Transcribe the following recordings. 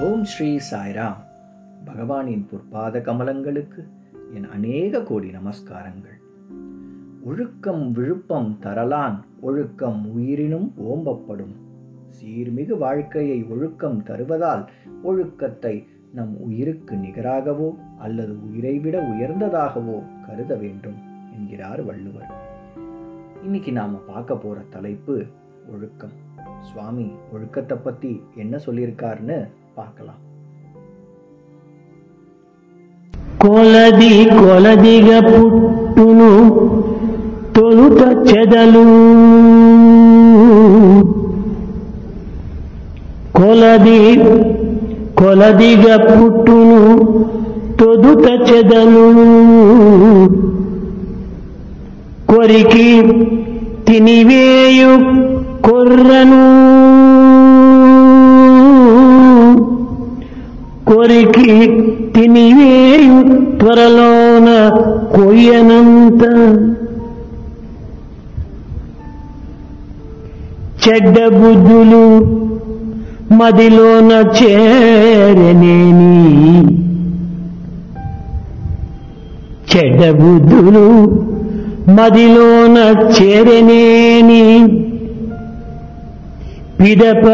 ஓம் ஸ்ரீ சாய்ராம். பகவானின் பொற்பாத கமலங்களுக்கு என் அநேக கோடி நமஸ்காரங்கள். ஒழுக்கம் விழுப்பம் தரலான் ஒழுக்கம் உயிரினும் ஓம்பப்படும். சீர்மிகு வாழ்க்கையை ஒழுக்கம் தருவதால் ஒழுக்கத்தை நம் உயிருக்கு நிகராகவோ அல்லது உயிரை விட உயர்ந்ததாகவோ கருத வேண்டும் என்கிறார் வள்ளுவர். இன்னைக்கு நாம பார்க்க போற தலைப்பு ஒழுக்கம். சுவாமி ஒழுக்கத்தை பத்தி என்ன சொல்லியிருக்காருன்னு பார்க்கலாம் కొలది కొలదిగా పుట్టును తొలుత చెదలు కొలది కొలదిగా పుట్టును తొదుత చెదలు కొరికి తినివేయు కొర్రను కొరికి తినివేయు త్వరలోన కొయ్యనంత. చెడ్డ బుద్ధులు మదిలోన చేరనేని చెడ్డ బుద్ధులు మదిలోన చేరనేని పిదప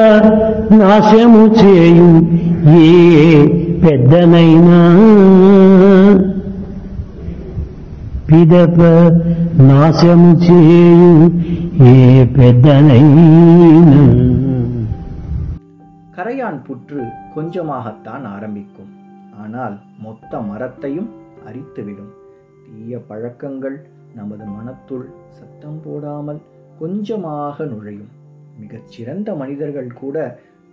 నాశము చేయు ఏ పెద్దనైనా పిదప నాశము చేయు ఏ పెద్దనైనా கரையான் புற்று கொஞ்சமாகத்தான் ஆரம்பிக்கும் ஆனால் மொத்த மரத்தையும் அரித்துவிடும் தீய பழக்கங்கள் நமது மனத்துள் சத்தம் போடாமல் கொஞ்சமாக நுழையும் மிகச்சிறந்த மனிதர்கள் கூட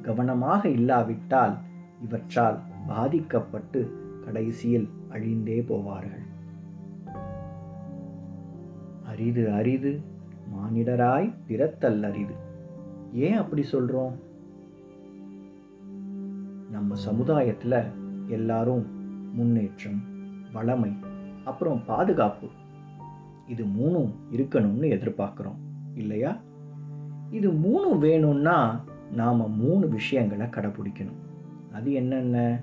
கவனமாக இல்லாவிட்டால் இவற்றால் பாதிக்கப்பட்டு கடைசியில் அழிந்தே போவார்கள். அரிது அரிது மானிடராய் பிறத்தல் அரிது. ஏன் அப்படி சொல்றோம்? நம்ம சமுதாயத்துல எல்லாரும் முன்னேற்றம் வளமை அப்புறம் பாதுகாப்பு இது மூணும் இருக்கணும்னு எதிர்பார்க்கிறோம் இல்லையா? இது மூணும் வேணும்னா நாம் மூணு விஷயங்களை கடைபிடிக்கணும். அது என்னென்ன?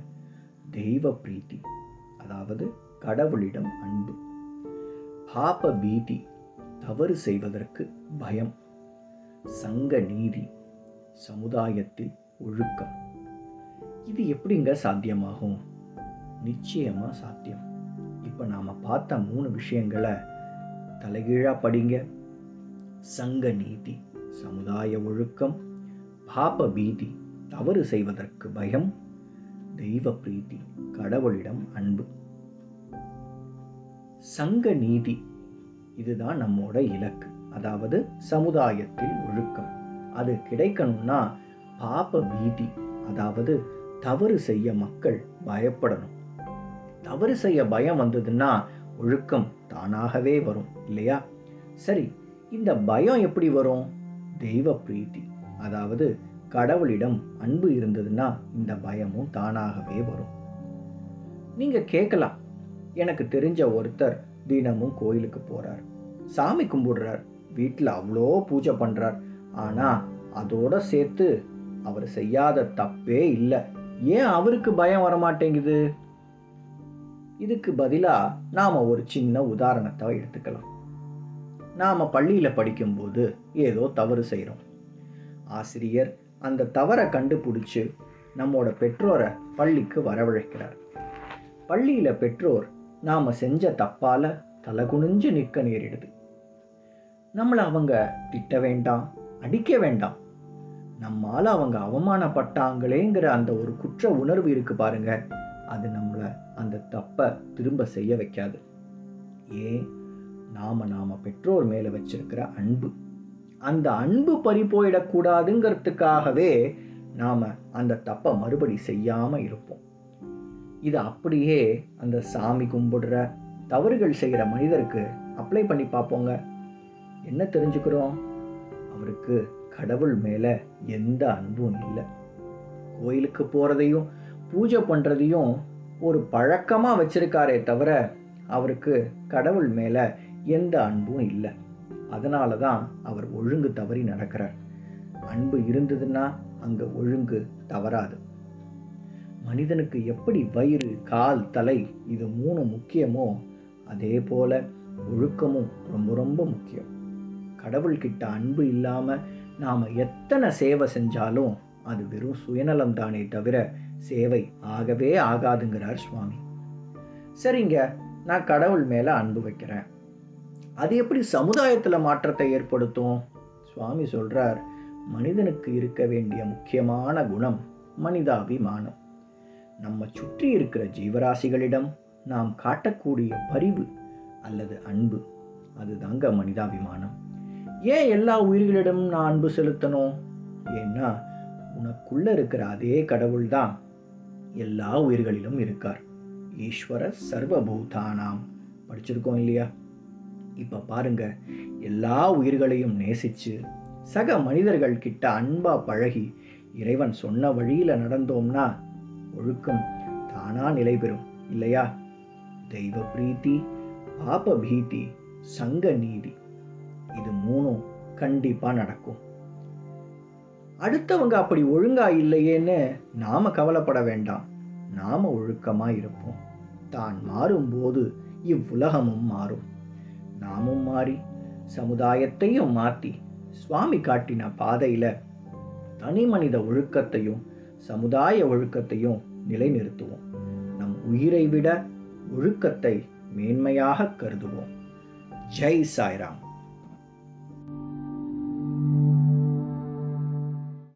தெய்வ பிரீத்தி அதாவது கடவுளிடம் அன்பு. பாப பீதி தவறு செய்வதற்கு பயம். சங்க நீதி சமுதாயத்தில் ஒழுக்கம். இது எப்படிங்க சாத்தியமாகும்? நிச்சயமாக சாத்தியம். இப்போ நாம் பார்த்த மூணு விஷயங்களை தலைகீழா படிங்க. சங்க நீதி சமுதாய ஒழுக்கம் பாப பீதி தவறு செய்வதற்கு பயம். தெய்வ பிரீத்தி கடவுளிடம் அன்பு. சங்க நீதி இதுதான் நம்மோட இலக்கு. அதாவது சமுதாயத்தில் ஒழுக்கம். அது கிடைக்கணும்னா பாப பீதி அதாவது தவறு செய்ய மக்கள் பயப்படணும். தவறு செய்ய பயம் வந்ததுன்னா ஒழுக்கம் தானாகவே வரும் இல்லையா? சரி இந்த பயம் எப்படி வரும்? தெய்வ பிரீத்தி அதாவது கடவுளிடம் அன்பு இருந்ததுன்னா இந்த பயமும் தானாகவே வரும். நீங்க கேட்கலாம். எனக்கு தெரிஞ்ச ஒருத்தர் தினமும் கோயிலுக்கு போறார். சாமி கும்பிடுறார். வீட்டில் அவ்வளோ பூஜை பண்றார். ஆனா அதோட சேர்த்து அவர் செய்யாத தப்பே இல்லை. ஏன் அவருக்கு பயம் வர மாட்டேங்குது இதுக்கு பதிலாக நாம ஒரு சின்ன உதாரணத்தை எடுத்துக்கலாம். நாம் பள்ளியில் படிக்கும்போது ஏதோ தவறு செய்கிறோம் ஆசிரியர் அந்த தவறை கண்டுபிடிச்சு நம்மோட பெற்றோரை பள்ளிக்கு வரவழைக்கிறார். பள்ளியில் பெற்றோர் நாம் செஞ்ச தப்பால் தலகுனிஞ்சு நிற்க நேரிடுது. நம்மளை அவங்க திட்ட வேண்டாம் அடிக்க வேண்டாம். நம்மால் அவங்க அவமானப்பட்டாங்களேங்கிற அந்த ஒரு குற்ற உணர்வு இருக்கு பாருங்க. அது நம்மளை அந்த தப்பை திரும்ப செய்ய வைக்காது. ஏன்? நாம் நாம் பெற்றோர் மேலே வச்சிருக்கிற அன்பு. அந்த அன்பு பறி போயிடக்கூடாதுங்கிறதுக்காகவே நாம் அந்த தப்பை மறுபடி செய்யாமல் இருப்போம். இது அப்படியே அந்த சாமி கும்பிடுற தவறுகள் செய்கிற மனிதருக்கு அப்ளை பண்ணி பார்ப்போங்க. என்ன தெரிஞ்சுக்கிறோம்? அவருக்கு கடவுள் மேலே எந்த அன்பும் இல்லை. கோயிலுக்கு போகிறதையும் பூஜை பண்ணுறதையும் ஒரு பழக்கமாக வச்சிருக்காரே தவிர அவருக்கு கடவுள் மேலே எந்த அன்பும் இல்லை. அதனால தான் அவர் ஒழுங்கு தவறி நடக்கிறார். அன்பு இருந்ததுன்னா அங்க ஒழுங்கு தவறாது. மனிதனுக்கு எப்படி வயிறு கால் தலை இது மூணு முக்கியமோ அதே போல ஒழுக்கமும் ரொம்ப ரொம்ப முக்கியம். கடவுள்கிட்ட அன்பு இல்லாமல் நாம் எத்தனை சேவை செஞ்சாலும் அது வெறும் சுயநலம் தானே தவிர சேவை ஆகவே ஆகாதுங்கிறார் சுவாமி. சரிங்க நான் கடவுள் மேலே அன்பு வைக்கிறேன். அது எப்படி சமுதாயத்தில் மாற்றத்தை ஏற்படுத்தும்? சுவாமி சொல்றார் மனிதனுக்கு இருக்க வேண்டிய முக்கியமான குணம் மனிதாபிமானம். நம்ம சுற்றி இருக்கிற ஜீவராசிகளிடம் நாம் காட்டக்கூடிய பரிவு அல்லது அன்பு அதுதாங்க மனிதாபிமானம். ஏன் எல்லா உயிர்களிடமும் நான் அன்பு செலுத்தணும்? ஏன்னா உனக்குள்ள இருக்கிற அதே கடவுள் தான் எல்லா உயிர்களிலும் இருக்கார். ஈஸ்வர சர்வபூதானாம். படிச்சிருக்கோம் இல்லையா? இப்போ பாருங்க எல்லா உயிர்களையும் நேசிச்சு சக மனிதர்கள் கிட்ட அன்பா பழகி இறைவன் சொன்ன வழியில நடந்தோம்னா ஒழுக்கம் தானா நிலை பெறும் இல்லையா? தெய்வ பிரீத்தி பாப பீதி சங்க நீதி இது மூணும் கண்டிப்பா நடக்கும். அடுத்தவங்க அப்படி ஒழுங்கா இல்லையேன்னு நாம கவலைப்பட வேண்டாம். நாம ஒழுக்கமா இருப்போம். தான் மாறும்போது இவ்வுலகமும் மாறும். நாமும் மாறி சமுதாயத்தையும் மாற்றி சுவாமி காட்டின பாதையில தனி மனித ஒழுக்கத்தையும் சமுதாய ஒழுக்கத்தையும் நிலைநிறுத்துவோம். நம் உயிரை விட ஒழுக்கத்தை மேன்மையாக கருதுவோம். ஜெய் சாய்ராம்.